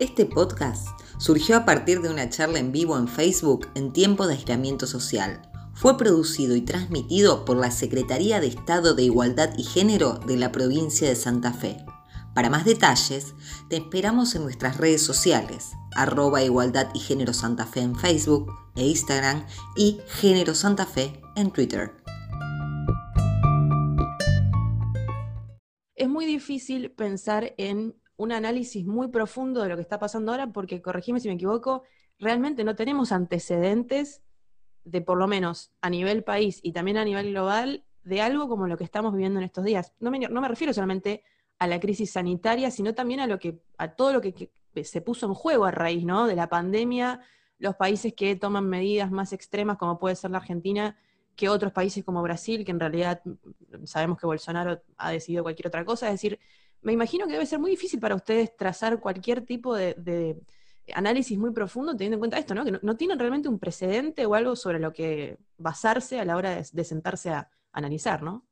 Este podcast surgió a partir de una charla en vivo en Facebook en tiempo de aislamiento social. Fue producido y transmitido por la Secretaría de Estado de Igualdad y Género de la provincia de Santa Fe. Para más detalles, te esperamos en nuestras redes sociales, arroba Igualdad y Género Santa Fe en Facebook e Instagram y Género Santa Fe en Twitter. Es muy difícil pensar en un análisis muy profundo de lo que está pasando ahora, porque, corregime si me equivoco, realmente no tenemos antecedentes de por lo menos a nivel país y también a nivel global de algo como lo que estamos viviendo en estos días. No me, refiero solamente a la crisis sanitaria, sino también a lo que, a todo lo que, se puso en juego a raíz, ¿no? De la pandemia, los países que toman medidas más extremas, como puede ser la Argentina, que otros países como Brasil, que en realidad mm, sabemos que Bolsonaro ha decidido cualquier otra cosa. Es decir, me imagino que debe ser muy difícil para ustedes trazar cualquier tipo de, análisis muy profundo teniendo en cuenta esto, ¿no? Que no, tienen realmente un precedente o algo sobre lo que basarse a la hora de, sentarse a, analizar, ¿no?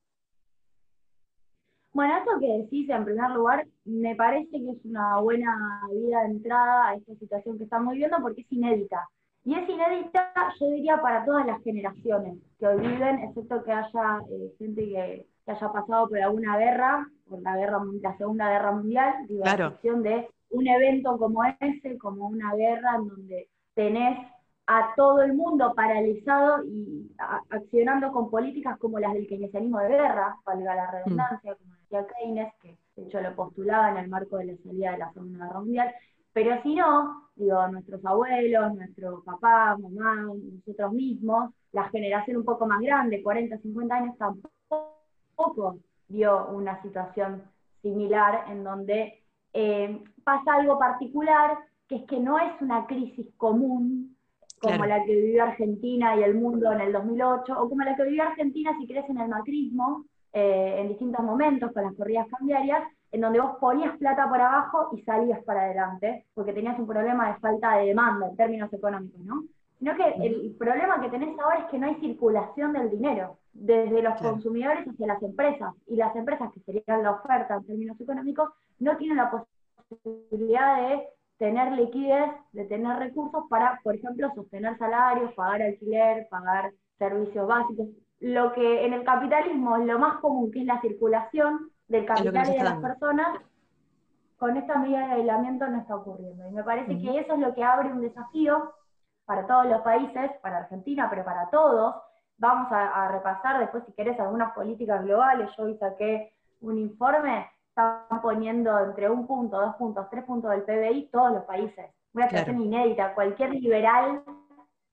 Bueno, esto que decís, en primer lugar, me parece que es una buena vida de entrada a esta situación que estamos viviendo porque es inédita. Y es inédita, yo diría, para todas las generaciones que hoy viven, excepto que haya eh, gente que, haya pasado por alguna guerra, por la, guerra, la Segunda Guerra Mundial, digo, la cuestión de un evento como ese, como una guerra en donde tenés a todo el mundo paralizado y accionando con políticas como las del keynesianismo de guerra, valga la redundancia, mm. como decía Keynes, que de hecho lo postulaba en el marco de la salida de la Segunda Guerra Mundial, pero si no, digo, nuestros abuelos, nuestros papás, mamás, nosotros mismos, la generación un poco más grande, 40, 50 años, tampoco vio una situación similar en donde eh, pasa algo particular, que es que no es una crisis común como la que vivió Argentina y el mundo en el 2008, o como la que vivió Argentina si crees en el macrismo, eh, en distintos momentos con las corridas cambiarias, en donde vos ponías plata por abajo y salías para adelante, porque tenías un problema de falta de demanda en términos económicos, ¿no? Sino que el problema que tenés ahora es que no hay circulación del dinero, desde los consumidores hacia las empresas, y las empresas, que serían la oferta en términos económicos, no tienen la posibilidad de tener liquidez, de tener recursos para, por ejemplo, sostener salarios, pagar alquiler, pagar servicios básicos. Lo que en el capitalismo es lo más común, que es la circulación, del capital y de las personas, con esta medida de aislamiento no está ocurriendo. Y me parece que eso es lo que abre un desafío para todos los países, para Argentina, pero para todos. Vamos a, repasar después, si querés, algunas políticas globales. Yo hoy saqué un informe, están poniendo entre un punto, dos puntos, tres puntos del PBI todos los países. Una situación inédita. Cualquier liberal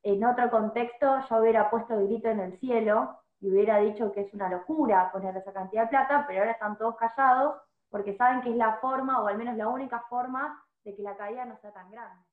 en otro contexto ya hubiera puesto el grito en el cielo y hubiera dicho que es una locura poner esa cantidad de plata, pero ahora están todos callados porque saben que es la forma, o al menos la única forma, de que la caída no sea tan grande.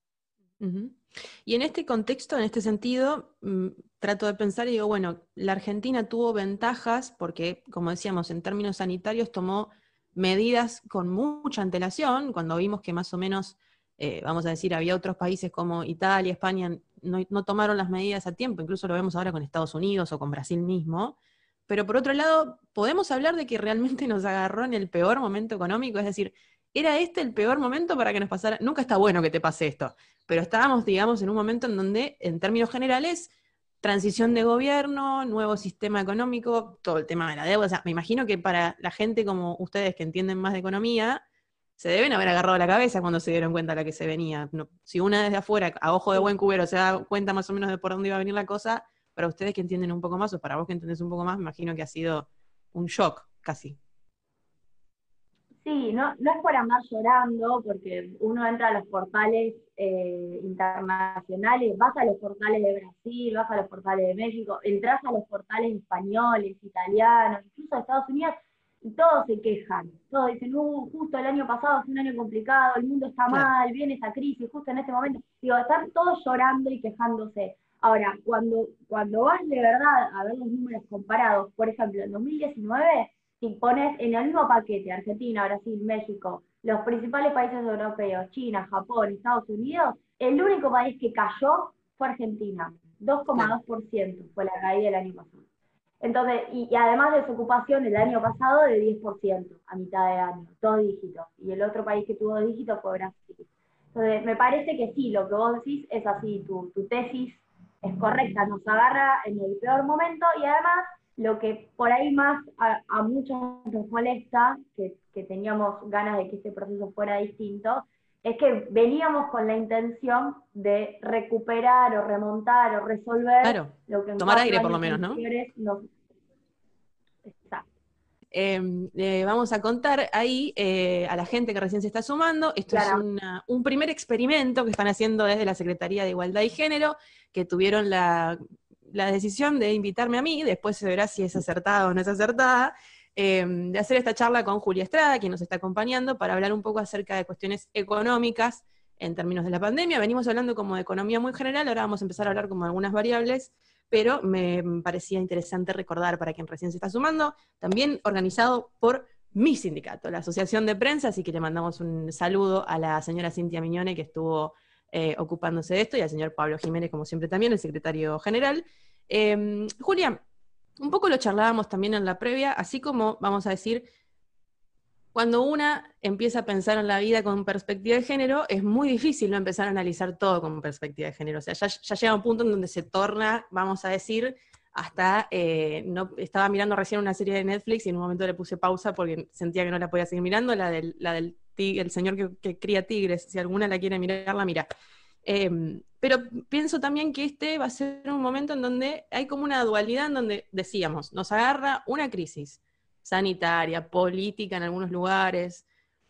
Y en este contexto, en este sentido, mm, trato de pensar y digo, bueno, la Argentina tuvo ventajas porque, como decíamos, en términos sanitarios tomó medidas con mucha antelación, cuando vimos que más o menos, eh, vamos a decir, había otros países como Italia, España, no, tomaron las medidas a tiempo, incluso lo vemos ahora con Estados Unidos o con Brasil mismo. Pero por otro lado, podemos hablar de que realmente nos agarró en el peor momento económico, es decir, ¿era este el peor momento para que nos pasara? Nunca está bueno que te pase esto, pero estábamos, digamos, en un momento en donde, en términos generales, transición de gobierno, nuevo sistema económico, todo el tema de la deuda. O sea, me imagino que para la gente como ustedes que entienden más de economía, se deben haber agarrado la cabeza cuando se dieron cuenta de la que se venía. si una desde afuera, a ojo de buen cubero, se da cuenta más o menos de por dónde iba a venir la cosa, para ustedes que entienden un poco más, o para vos que entendés un poco más, me imagino que ha sido un shock casi. Sí, no, no es por andar llorando, porque uno entra a los portales eh, internacionales, vas a los portales de Brasil, vas a los portales de México, entras a los portales españoles, italianos, incluso de Estados Unidos, y todos se quejan, todos dicen, uh, justo el año pasado fue un año complicado, el mundo está mal, viene esa crisis, justo en este momento, digo, están todos llorando y quejándose. Ahora, cuando, cuando vas de verdad a ver los números comparados, por ejemplo, en 2019, si pones en el mismo paquete Argentina, Brasil, México, los principales países europeos, China, Japón, Estados Unidos, el único país que cayó fue Argentina, 2,2% fue la caída del año pasado. Entonces, y, además de su ocupación el año pasado de 10% a mitad de año, dos dígitos. Y el otro país que tuvo dos dígitos fue Brasil. Entonces, me parece que sí, lo que vos decís es así, tu, tu tesis es correcta, nos agarra en el peor momento y además lo que por ahí más a, muchos nos molesta, que, teníamos ganas de que este proceso fuera distinto, es que veníamos con la intención de recuperar o remontar o resolver lo que tomar aire por lo menos, ¿no? Em, vamos a contar ahí eh, a la gente que recién se está sumando. Esto es un primer experimento que están haciendo desde la Secretaría de Igualdad y Género, que tuvieron la la decisión de invitarme a mí, después se verá si es acertada o no es acertada, em, de hacer esta charla con Julia Estrada, quien nos está acompañando, para hablar un poco acerca de cuestiones económicas en términos de la pandemia. Venimos hablando como de economía muy general, ahora vamos a empezar a hablar como algunas variables, pero me parecía interesante recordar para quien recién se está sumando, también organizado por mi sindicato, la Asociación de Prensa, así que le mandamos un saludo a la señora Cintia Miñone que estuvo eh, ocupándose de esto y al señor Pablo Jiménez, como siempre también, el secretario general. Em, Julia, un poco lo charlábamos también en la previa, así como vamos a decir, cuando una empieza a pensar en la vida con perspectiva de género, es muy difícil no empezar a analizar todo con perspectiva de género. O sea, ya, llega un punto en donde se torna, vamos a decir, hasta, eh, no, estaba mirando recién una serie de Netflix y en un momento le puse pausa porque sentía que no la podía seguir mirando, la del, la del el señor que, cría tigres, si alguna la quiere mirar, la mira. Em, pero pienso también que este va a ser un momento en donde hay como una dualidad en donde decíamos, nos agarra una crisis sanitaria, política en algunos lugares,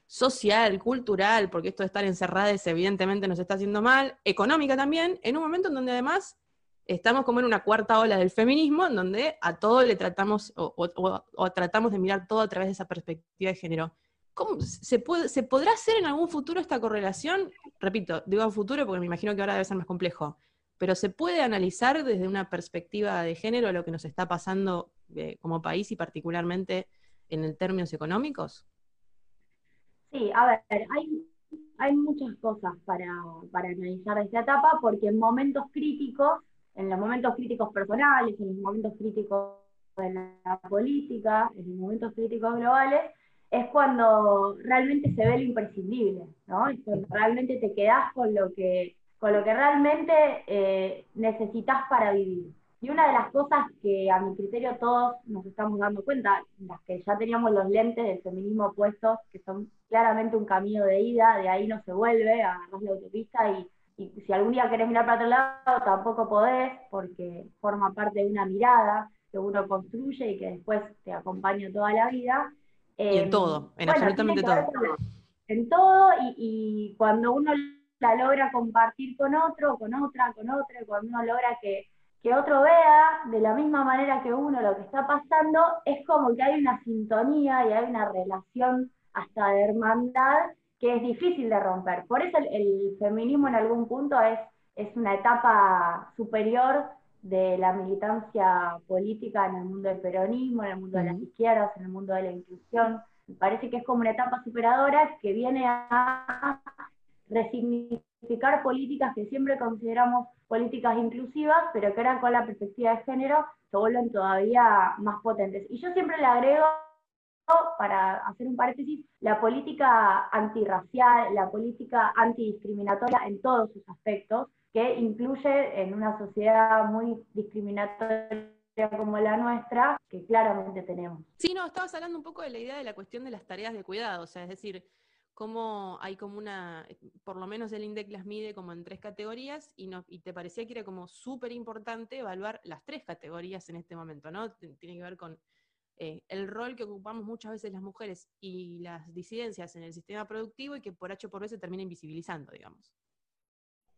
social, cultural, porque esto de estar encerradas evidentemente nos está haciendo mal, económica también, en un momento en donde además estamos como en una cuarta ola del feminismo, en donde a todo le tratamos o tratamos de mirar todo a través de esa perspectiva de género. ¿Cómo se, puede, ¿Se podrá hacer en algún futuro esta correlación? Repito, digo futuro porque me imagino que ahora debe ser más complejo, pero ¿se puede analizar desde una perspectiva de género lo que nos está pasando eh, como país y particularmente en términos económicos? Sí, a ver, hay, muchas cosas para, para analizar esta etapa porque en momentos críticos, en los momentos críticos personales, en los momentos críticos de la política, en los momentos críticos globales, es cuando realmente se ve lo imprescindible, ¿no? Es cuando realmente te quedás con lo que, con lo que realmente eh, necesitas para vivir. Y una de las cosas que a mi criterio todos nos estamos dando cuenta, las que ya teníamos los lentes del feminismo puestos, que son claramente un camino de ida, de ahí no se vuelve, agarrás la autopista y, y si algún día querés mirar para otro lado, tampoco podés, porque forma parte de una mirada que uno construye y que después te acompaña toda la vida en em, todo, en absolutamente todo. En todo, y, cuando uno la logra compartir con otro, con otra, con otra, cuando uno logra que, que otro vea de la misma manera que uno lo que está pasando, es como que hay una sintonía y hay una relación hasta de hermandad que es difícil de romper. Por eso el, feminismo en algún punto es, es una etapa superior de la militancia política en el mundo del peronismo, en el mundo de las izquierdas, en el mundo de la inclusión. Me parece que es como una etapa superadora que viene a resignificar políticas que siempre consideramos políticas inclusivas, pero que ahora con la perspectiva de género se vuelven todavía más potentes. Y yo siempre le agrego, para hacer un paréntesis, la política antirracial, la política antidiscriminatoria en todos sus aspectos, que incluye en una sociedad muy discriminatoria como la nuestra, que claramente tenemos. Sí, no, estabas hablando un poco de la idea de la cuestión de las tareas de cuidado, o sea, es decir, cómo hay como una, por lo menos el INDEC las mide como en tres categorías y, no, y te parecía que era como súper importante evaluar las tres categorías en este momento, ¿no? Tiene que ver con eh, el rol que ocupamos muchas veces las mujeres y las disidencias en el sistema productivo y que por H por B se termina invisibilizando, digamos.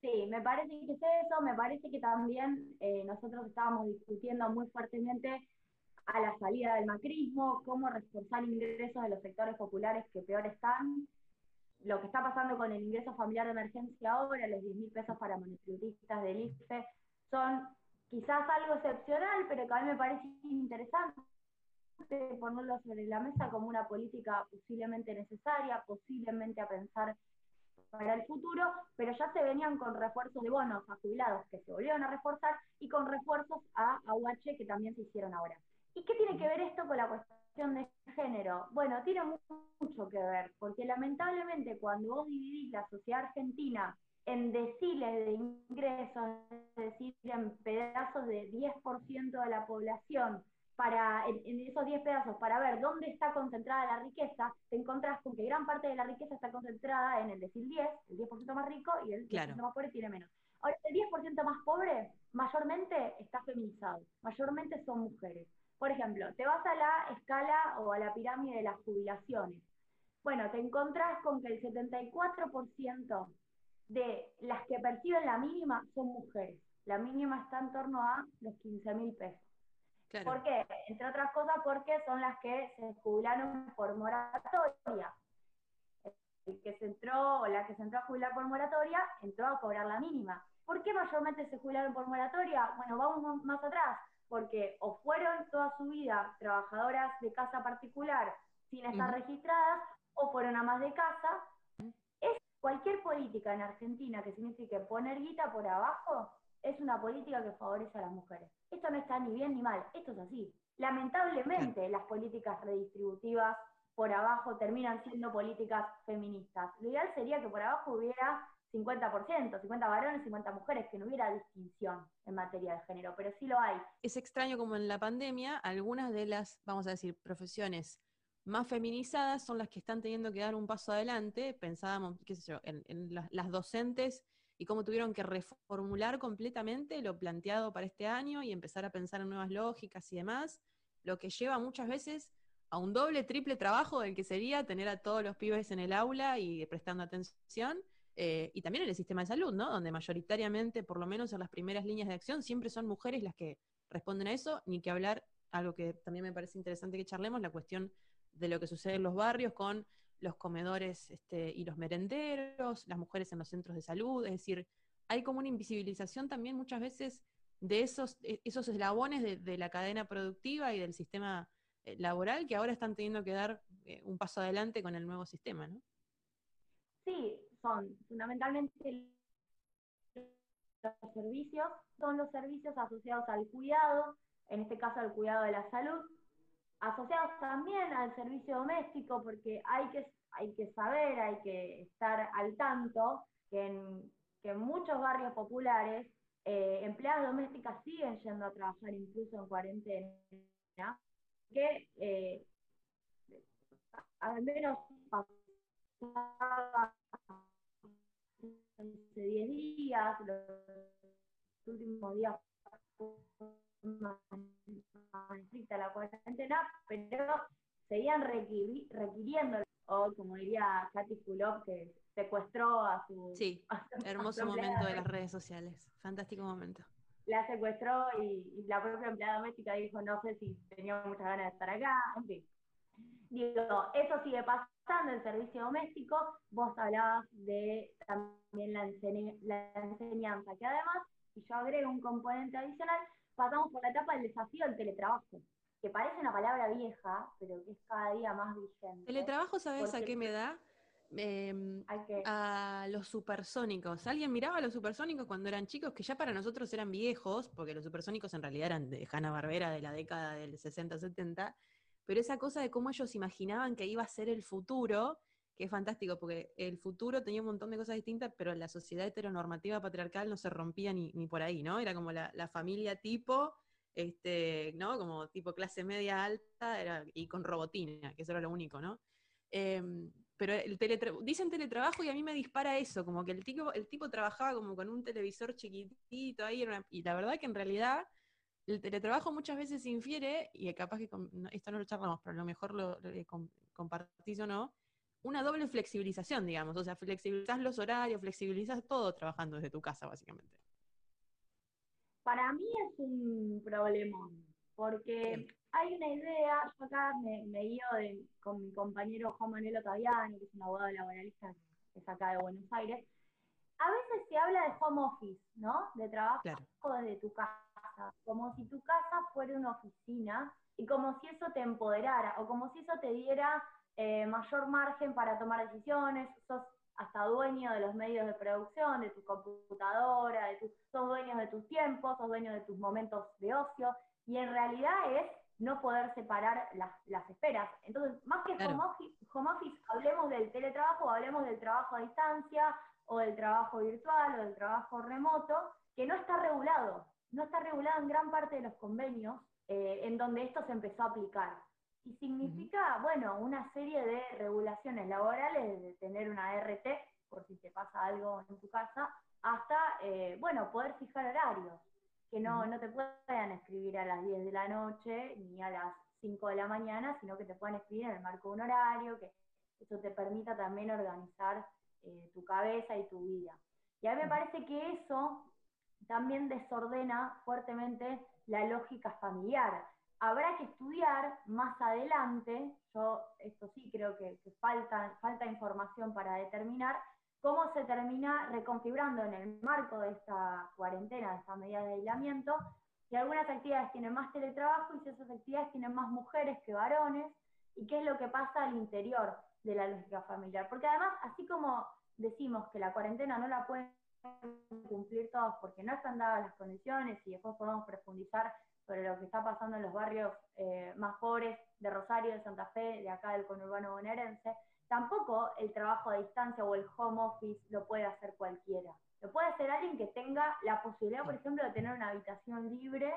Sí, me parece que es eso, me parece que también eh, nosotros estábamos discutiendo muy fuertemente a la salida del macrismo, cómo reforzar ingresos de los sectores populares que peor están, lo que está pasando con el ingreso familiar de emergencia ahora, los 10 mil pesos para monotributistas del IFE, son quizás algo excepcional, pero que a mí me parece interesante ponerlo sobre la mesa como una política posiblemente necesaria, posiblemente a pensar para el futuro, pero ya se venían con refuerzos de bonos a jubilados que se volvieron a reforzar y con refuerzos a AUH que también se hicieron ahora. ¿Y qué tiene que ver esto con la cuestión de género. Bueno, tiene mucho que ver, porque lamentablemente cuando vos dividís la sociedad argentina en deciles de ingresos, es decir, en pedazos de 10% de la población, para, en, esos 10 pedazos, para ver dónde está concentrada la riqueza, te encontrás con que gran parte de la riqueza está concentrada en el decil 10, el 10% más rico, y el 10% más pobre tiene menos. Ahora, el 10% más pobre, mayormente está feminizado, mayormente son mujeres. Por ejemplo, te vas a la escala o a la pirámide de las jubilaciones. Bueno, te encontrás con que el 74% de las que perciben la mínima son mujeres. La mínima está en torno a los 15 mil pesos. ¿Por qué? Entre otras cosas porque son las que se jubilaron por moratoria. El que se entró, o la que se entró a jubilar por moratoria, entró a cobrar la mínima. ¿Por qué mayormente se jubilaron por moratoria? Bueno, vamos más atrás, porque o fueron toda su vida trabajadoras de casa particular sin estar registradas, o fueron amas de casa. Es cualquier política en Argentina que signifique poner guita por abajo, es una política que favorece a las mujeres. Esto no está ni bien ni mal, esto es así. Lamentablemente las políticas redistributivas por abajo terminan siendo políticas feministas. Lo ideal sería que por abajo hubiera 50%, 50 varones, 50 mujeres, que no hubiera distinción en materia de género, pero sí lo hay. Es extraño como en la pandemia algunas de las, vamos a decir, profesiones más feminizadas son las que están teniendo que dar un paso adelante. Pensábamos, qué sé yo, en, las docentes y cómo tuvieron que reformular completamente lo planteado para este año y empezar a pensar en nuevas lógicas y demás, lo que lleva muchas veces a un doble, triple trabajo del que sería tener a todos los pibes en el aula y prestando atención, eh, y también en el sistema de salud, ¿no? Donde mayoritariamente, por lo menos en las primeras líneas de acción, siempre son mujeres las que responden a eso, ni que hablar, algo que también me parece interesante que charlemos, la cuestión de lo que sucede en los barrios con los comedores este, y los merenderos, las mujeres en los centros de salud, es decir, hay como una invisibilización también muchas veces de esos, e, esos eslabones de, la cadena productiva y del sistema eh, laboral que ahora están teniendo que dar eh, un paso adelante con el nuevo sistema, ¿no? Sí, son fundamentalmente los servicios, son los servicios asociados al cuidado, en este caso al cuidado de la salud, asociados también al servicio doméstico, porque hay que, hay que saber, hay que estar al tanto que en, que muchos barrios populares eh, empleadas domésticas siguen yendo a trabajar incluso en cuarentena, que eh, al menos hace 10 días, los últimos días más, estricta la cuarentena, pero seguían requiriendo, o como diría Katy Kulov, que secuestró a su... Sí, hermoso momento de las redes sociales, fantástico momento. La secuestró y, la propia empleada doméstica dijo, no sé si tenía muchas ganas de estar acá, en fin. Digo, eso sigue pasando en servicio doméstico, vos hablabas de también la, la enseñanza, que además, si yo agrego un componente adicional, pasamos por la etapa del desafío del teletrabajo, que parece una palabra vieja, pero que es cada día más vigente. Teletrabajo, ¿sabes a qué me da? Em, ¿A, los supersónicos. ¿Alguien miraba a los supersónicos cuando eran chicos? Que ya para nosotros eran viejos, porque los supersónicos en realidad eran de Hanna Barbera de la década del 60-70, pero esa cosa de cómo ellos imaginaban que iba a ser el futuro, que es fantástico, porque el futuro tenía un montón de cosas distintas, pero la sociedad heteronormativa patriarcal no se rompía ni, por ahí, ¿no? Era como la, familia tipo, este, ¿no? Como tipo clase media alta era, y con robotina, que eso era lo único, ¿no? Em, pero el dicen teletrabajo y a mí me dispara eso, como que el tipo, el tipo trabajaba como con un televisor chiquitito ahí, y la verdad que en realidad el teletrabajo muchas veces infiere, y capaz que esto no lo charlamos, pero a lo mejor lo, compartís o no, una doble flexibilización, digamos. O sea, flexibilizas los horarios, flexibilizas todo trabajando desde tu casa, básicamente. Para mí es un problemón, porque hay una idea, yo acá me, me guío con mi compañero Juan Manuel Otaviani, que es un abogado laboralista que es acá de Buenos Aires, a veces se habla de home office, ¿no? De trabajo desde tu casa, como si tu casa fuera una oficina y como si eso te empoderara o como si eso te diera eh, mayor margen para tomar decisiones, sos hasta dueño de los medios de producción, de tu computadora, de tus sos dueño de tus tiempos, sos dueño de tus momentos de ocio, y en realidad es no poder separar las, esperas. Entonces, más que home, office, hablemos del teletrabajo, hablemos del trabajo a distancia, o del trabajo virtual, o del trabajo remoto, que no está regulado. No está regulado en gran parte de los convenios eh, en donde esto se empezó a aplicar. Y significa, bueno, una serie de regulaciones laborales, de tener una RT, por si te pasa algo en tu casa, hasta, eh, bueno, poder fijar horarios que no, no te puedan escribir a las 10 de la noche ni a las 5 de la mañana, sino que te puedan escribir en el marco de un horario, que eso te permita también organizar eh, tu cabeza y tu vida. Y a mí me parece que eso también desordena fuertemente la lógica familiar. Habrá que estudiar más adelante, yo esto sí creo que, falta, falta información para determinar, cómo se termina reconfigurando en el marco de esta cuarentena, de esta medida de aislamiento, si algunas actividades tienen más teletrabajo y si esas actividades tienen más mujeres que varones, y qué es lo que pasa al interior de la lógica familiar. Porque además, así como decimos que la cuarentena no la pueden cumplir todos porque no están dadas las condiciones y después podemos profundizar sobre lo que está pasando en los barrios eh, más pobres de Rosario, de Santa Fe, de acá del conurbano bonaerense, tampoco el trabajo a distancia o el home office lo puede hacer cualquiera. Lo puede hacer alguien que tenga la posibilidad, por ejemplo, de tener una habitación libre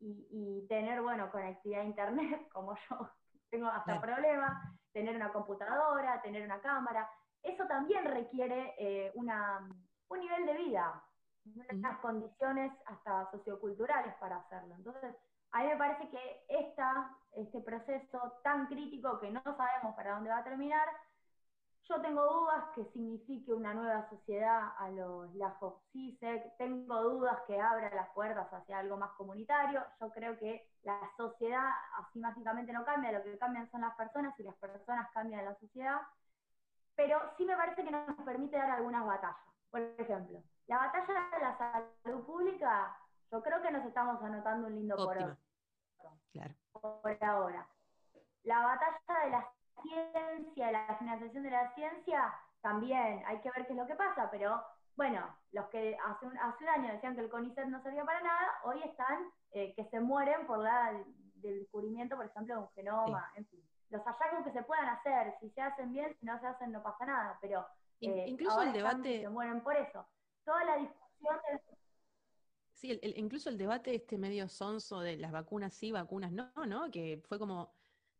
y, tener, bueno, conectividad a internet, como yo tengo hasta problemas, tener una computadora, tener una cámara. Eso también requiere eh, una, un nivel de vida, unas condiciones hasta socioculturales para hacerlo. Entonces, a mí me parece que esta, este proceso tan crítico que no sabemos para dónde va a terminar, yo tengo dudas que signifique una nueva sociedad a los LAJOS CISEC, tengo dudas que abra las puertas hacia algo más comunitario, yo creo que la sociedad así mágicamente no cambia, lo que cambian son las personas y las personas cambian la sociedad, pero sí me parece que nos permite dar algunas batallas. Por ejemplo, la batalla de la salud pública, yo creo que nos estamos anotando un lindo por Claro. Por ahora. La batalla de la ciencia, la financiación de la ciencia, también hay que ver qué es lo que pasa, pero bueno, los que hace un, hace un año decían que el CONICET no servía para nada, hoy están eh, que se mueren por la del descubrimiento, por ejemplo, de un genoma, en fin. Los hallazgos que se puedan hacer, si se hacen bien, si no se hacen, no pasa nada, pero eh, incluso el debate se mueren por eso. Toda la discusión Sí, incluso el debate este medio sonso de las vacunas sí, vacunas no, ¿no? Que fue como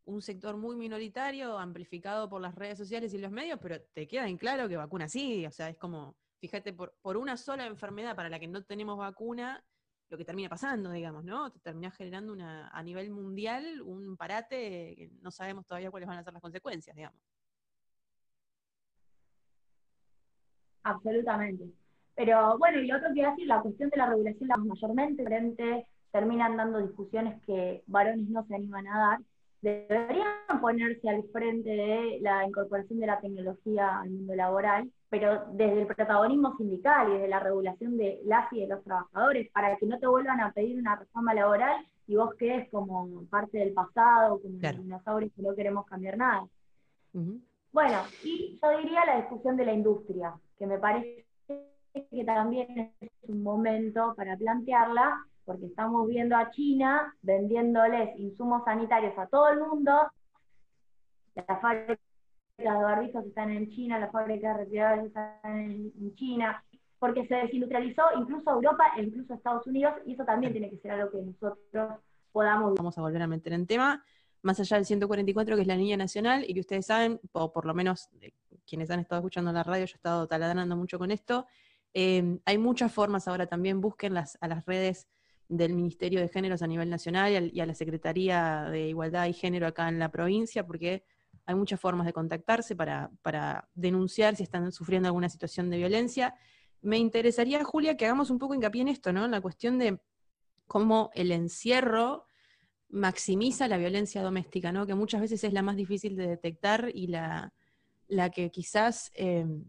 un sector muy minoritario, amplificado por las redes sociales y los medios, pero te queda en claro que vacunas sí, o sea, es como, fíjate, por, por una sola enfermedad para la que no tenemos vacuna, lo que termina pasando, digamos, ¿no? Te termina generando una, a nivel mundial un parate que no sabemos todavía cuáles van a ser las consecuencias, digamos. Absolutamente. Pero bueno, y lo otro que iba a decir, la cuestión de la regulación, la mayormente frente terminan dando discusiones que varones no se animan a dar, deberían ponerse al frente de la incorporación de la tecnología al mundo laboral, pero desde el protagonismo sindical y desde la regulación de las y de los trabajadores, para que no te vuelvan a pedir una reforma laboral y vos quedes como parte del pasado, como claro. dinosaurios que no queremos cambiar nada. Bueno, y yo diría la discusión de la industria, que me parece que también es un momento para plantearla, porque estamos viendo a China vendiéndoles insumos sanitarios a todo el mundo. Las fábricas de barbijos están en China, las fábricas de respiradores están en China, porque se desindustrializó incluso Europa e incluso Estados Unidos, y eso también tiene que ser algo que nosotros podamos. Vamos a volver a meter en tema, más allá del 144, que es la niña nacional, y que ustedes saben, o por lo menos quienes han estado escuchando la radio, yo he estado taladrando mucho con esto, Em, hay muchas formas ahora también, busquen a las redes del Ministerio de Géneros a nivel nacional y a, la Secretaría de Igualdad y Género acá en la provincia, porque hay muchas formas de contactarse para, denunciar si están sufriendo alguna situación de violencia. Me interesaría, Julia, que hagamos un poco hincapié en esto, ¿no? En la cuestión de cómo el encierro maximiza la violencia doméstica, ¿no? Que muchas veces es la más difícil de detectar y la, la que quizás em,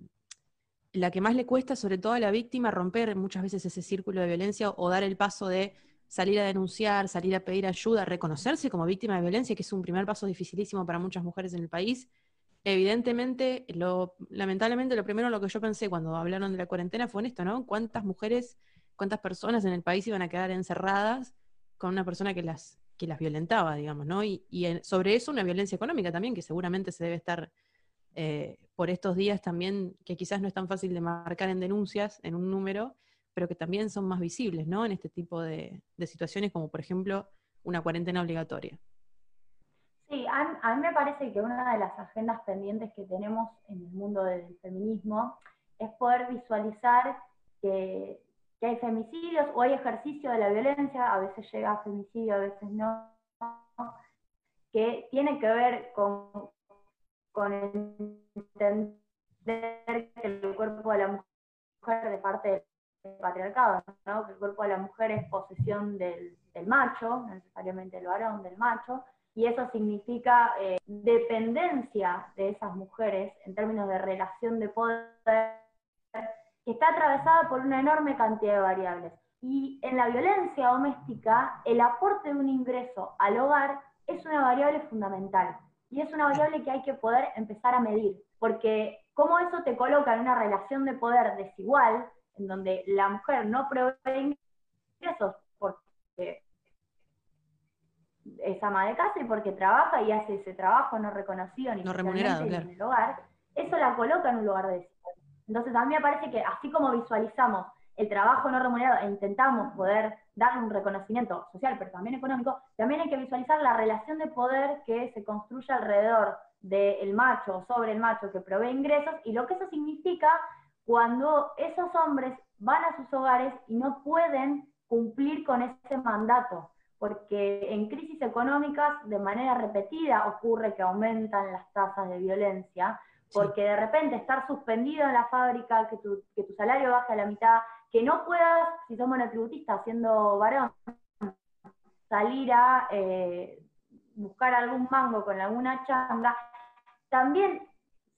la que más le cuesta, sobre todo a la víctima, romper muchas veces ese círculo de violencia o dar el paso de salir a denunciar, salir a pedir ayuda, reconocerse como víctima de violencia, que es un primer paso dificilísimo para muchas mujeres en el país. Evidentemente, lo, lamentablemente, lo primero lo que yo pensé cuando hablaron de la cuarentena fue en esto, ¿no? ¿Cuántas mujeres, cuántas personas en el país iban a quedar encerradas con una persona que las que las violentaba, digamos, ¿no? Y, sobre eso una violencia económica también, que seguramente se debe estar eh, por estos días también, que quizás no es tan fácil de marcar en denuncias, en un número, pero que también son más visibles, ¿no? En este tipo de, situaciones, como por ejemplo una cuarentena obligatoria. Sí, a, mí me parece que una de las agendas pendientes que tenemos en el mundo del feminismo es poder visualizar que que hay femicidios o hay ejercicio de la violencia, a veces llega a femicidio, a veces no, que tiene que ver con, con entender que el cuerpo de la mujer de parte del patriarcado, ¿no? que el cuerpo de la mujer es posesión del, macho, no necesariamente el varón, del macho, y eso significa eh, dependencia de esas mujeres en términos de relación de poder que está atravesada por una enorme cantidad de variables. Y en la violencia doméstica, el aporte de un ingreso al hogar es una variable fundamental. Y es una variable que hay que poder empezar a medir, porque cómo eso te coloca en una relación de poder desigual, en donde la mujer no provee ingresos porque es ama de casa y porque trabaja y hace ese trabajo no reconocido ni no remunerado, en el hogar, eso la coloca en un lugar de entonces, a mí me parece que así como visualizamos el trabajo no remunerado e intentamos poder darle un reconocimiento social, pero también económico, también hay que visualizar la relación de poder que se construye alrededor del macho o sobre el macho que provee ingresos y lo que eso significa cuando esos hombres van a sus hogares y no pueden cumplir con ese mandato, porque en crisis económicas de manera repetida ocurre que aumentan las tasas de violencia, porque de repente estar suspendido en la fábrica, que tu, que tu salario baje a la mitad, que no puedas, si sos monotributista siendo varón, salir a eh, buscar algún mango con alguna changa, también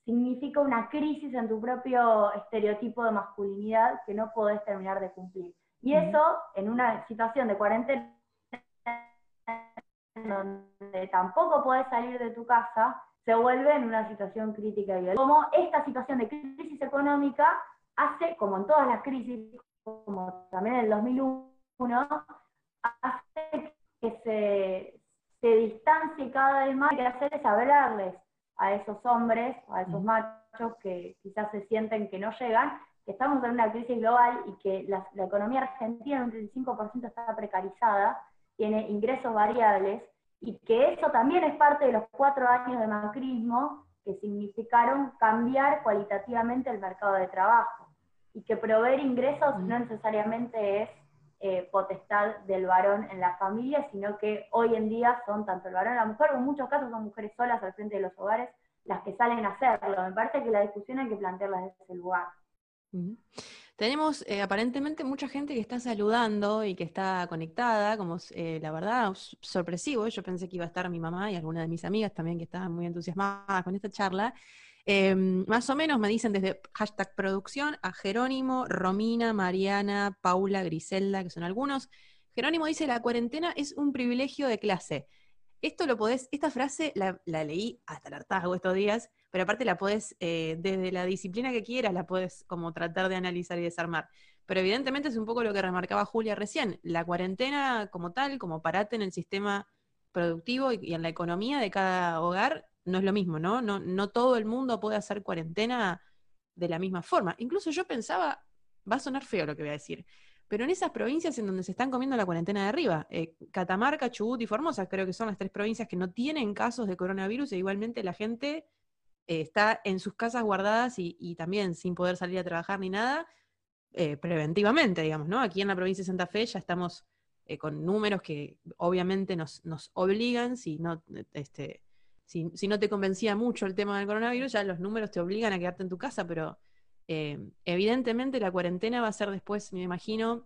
significa una crisis en tu propio estereotipo de masculinidad que no podés terminar de cumplir. Y eso, en una situación de cuarentena, donde tampoco podés salir de tu casa, se vuelve en una situación crítica y Como esta situación de crisis económica hace, como en todas las crisis, como también en el 2001, hace que se, se distancie cada vez más, y que hacer es hablarles a esos hombres, a esos machos que quizás se sienten que no llegan, que estamos en una crisis global y que la, la economía argentina en un 35% está precarizada, tiene ingresos variables, y que eso también es parte de los cuatro años de macrismo que significaron cambiar cualitativamente el mercado de trabajo y que proveer ingresos no necesariamente es eh, potestad del varón en la familia, sino que hoy en día son tanto el varón y la mujer, o en muchos casos son mujeres solas al frente de los hogares las que salen a hacerlo. Me parece que la discusión hay que plantearla desde ese lugar. Tenemos eh, aparentemente mucha gente que está saludando y que está conectada, como eh, la verdad, sorpresivo. Yo pensé que iba a estar mi mamá y alguna de mis amigas también que estaban muy entusiasmadas con esta charla. Em, más o menos me dicen desde hashtag producción a Jerónimo, Romina, Mariana, Paula, Griselda, que son algunos. Jerónimo dice, la cuarentena es un privilegio de clase. Esto lo podés, esta frase la, leí hasta el hartazgo estos días, pero aparte la puedes, eh, desde la disciplina que quieras, la puedes como tratar de analizar y desarmar. Pero evidentemente es un poco lo que remarcaba Julia recién, la cuarentena como tal, como parate en el sistema productivo y, en la economía de cada hogar, no es lo mismo, ¿no? ¿no? No todo el mundo puede hacer cuarentena de la misma forma. Incluso yo pensaba, va a sonar feo lo que voy a decir, pero en esas provincias en donde se están comiendo la cuarentena de arriba, eh, Catamarca, Chubut y Formosa, creo que son las tres provincias que no tienen casos de coronavirus e igualmente la gente eh, está en sus casas guardadas y, también sin poder salir a trabajar ni nada, eh, preventivamente, digamos, ¿no? Aquí en la provincia de Santa Fe ya estamos con números que obviamente nos, obligan, si no, este, si, no te convencía mucho el tema del coronavirus, ya los números te obligan a quedarte en tu casa, pero evidentemente la cuarentena va a ser después, me imagino,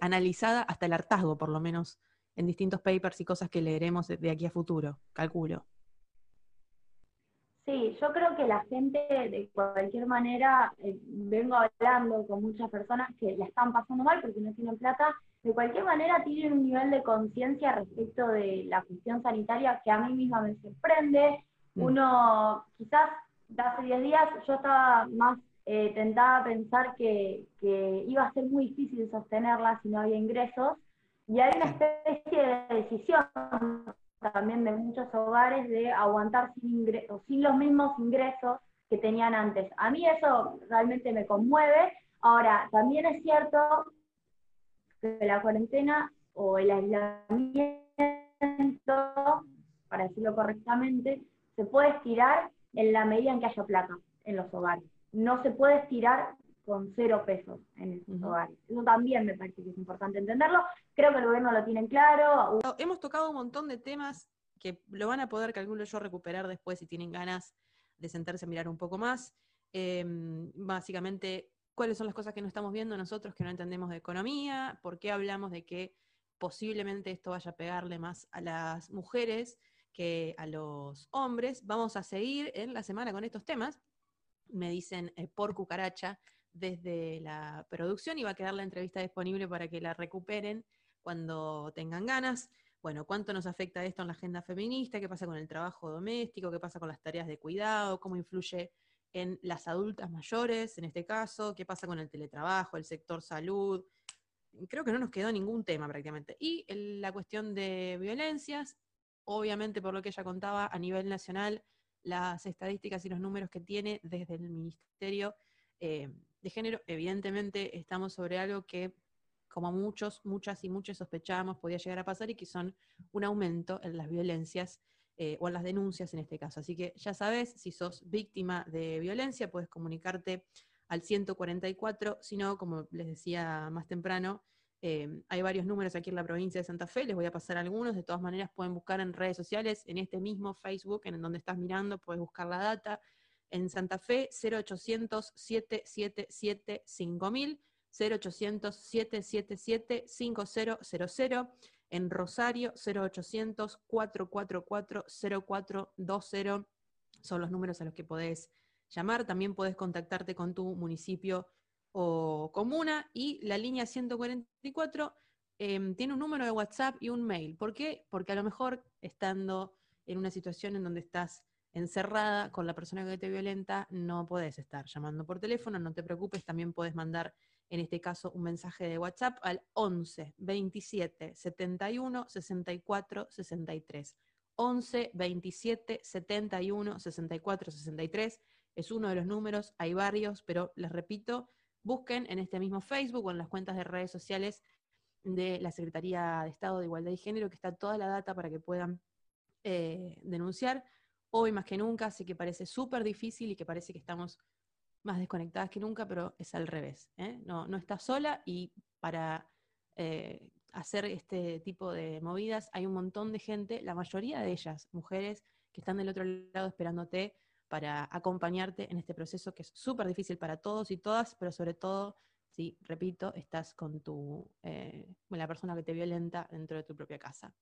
analizada hasta el hartazgo, por lo menos, en distintos papers y cosas que leeremos de aquí a futuro, calculo. Sí, yo creo que la gente, de cualquier manera, eh, vengo hablando con muchas personas que la están pasando mal porque no tienen plata, de cualquier manera tienen un nivel de conciencia respecto de la cuestión sanitaria que a mí misma me sorprende. Mm. Uno, quizás hace 10 días yo estaba más eh, tentada a pensar que, que, iba a ser muy difícil sostenerla si no había ingresos, Y hay una especie de decisión también de muchos hogares de aguantar sin, sin los mismos ingresos que tenían antes. A mí eso realmente me conmueve. Ahora, también es cierto que la cuarentena o el aislamiento, para decirlo correctamente, se puede estirar en la medida en que haya plata en los hogares. No se puede estirar con cero pesos en esos hogares. Eso también me parece que es importante entenderlo. Creo que el gobierno lo tiene claro. Hemos tocado un montón de temas que lo van a poder, calculo yo, recuperar después si tienen ganas de sentarse a mirar un poco más. Em, básicamente, cuáles son las cosas que no estamos viendo nosotros que no entendemos de economía, por qué hablamos de que posiblemente esto vaya a pegarle más a las mujeres que a los hombres. Vamos a seguir en la semana con estos temas. Me dicen eh, por cucaracha desde la producción y va a quedar la entrevista disponible para que la recuperen cuando tengan ganas. Bueno, ¿cuánto nos afecta esto en la agenda feminista? ¿Qué pasa con el trabajo doméstico? ¿Qué pasa con las tareas de cuidado? ¿Cómo influye en las adultas mayores, en este caso? ¿Qué pasa con el teletrabajo, el sector salud? Creo que no nos quedó ningún tema prácticamente. Y la cuestión de violencias, obviamente por lo que ella contaba a nivel nacional, las estadísticas y los números que tiene desde el Ministerio eh, de género, evidentemente estamos sobre algo que, como muchos, muchas y muchos sospechábamos, podía llegar a pasar y que son un aumento en las violencias eh, o en las denuncias en este caso. Así que ya sabes, si sos víctima de violencia, puedes comunicarte al 144, si no, como les decía más temprano, eh, hay varios números aquí en la provincia de Santa Fe, les voy a pasar algunos, de todas maneras pueden buscar en redes sociales, en este mismo Facebook, en donde estás mirando, puedes buscar la data, en Santa Fe 0800 777 5000, 0800 777 5000, en Rosario 0800 444 0420 son los números a los que podés llamar, también podés contactarte con tu municipio o comuna y la línea 144 em, tiene un número de WhatsApp y un mail. ¿Por qué? Porque a lo mejor estando en una situación en donde estás encerrada con la persona que te violenta, no podés estar llamando por teléfono, no te preocupes, también puedes mandar en este caso un mensaje de WhatsApp al 11 27 71 64 63. 11 27 71 64 63 es uno de los números, hay varios, pero les repito, busquen en este mismo Facebook o en las cuentas de redes sociales de la Secretaría de Estado de Igualdad y Género, que está toda la data para que puedan eh, denunciar hoy más que nunca, así que parece súper difícil y que parece que estamos más desconectadas que nunca, pero es al revés. ¿eh? No, no estás sola y para eh, hacer este tipo de movidas hay un montón de gente, la mayoría de ellas, mujeres, que están del otro lado esperándote para acompañarte en este proceso que es súper difícil para todos y todas, pero sobre todo, si, repito, estás con tu, eh, la persona que te violenta dentro de tu propia casa.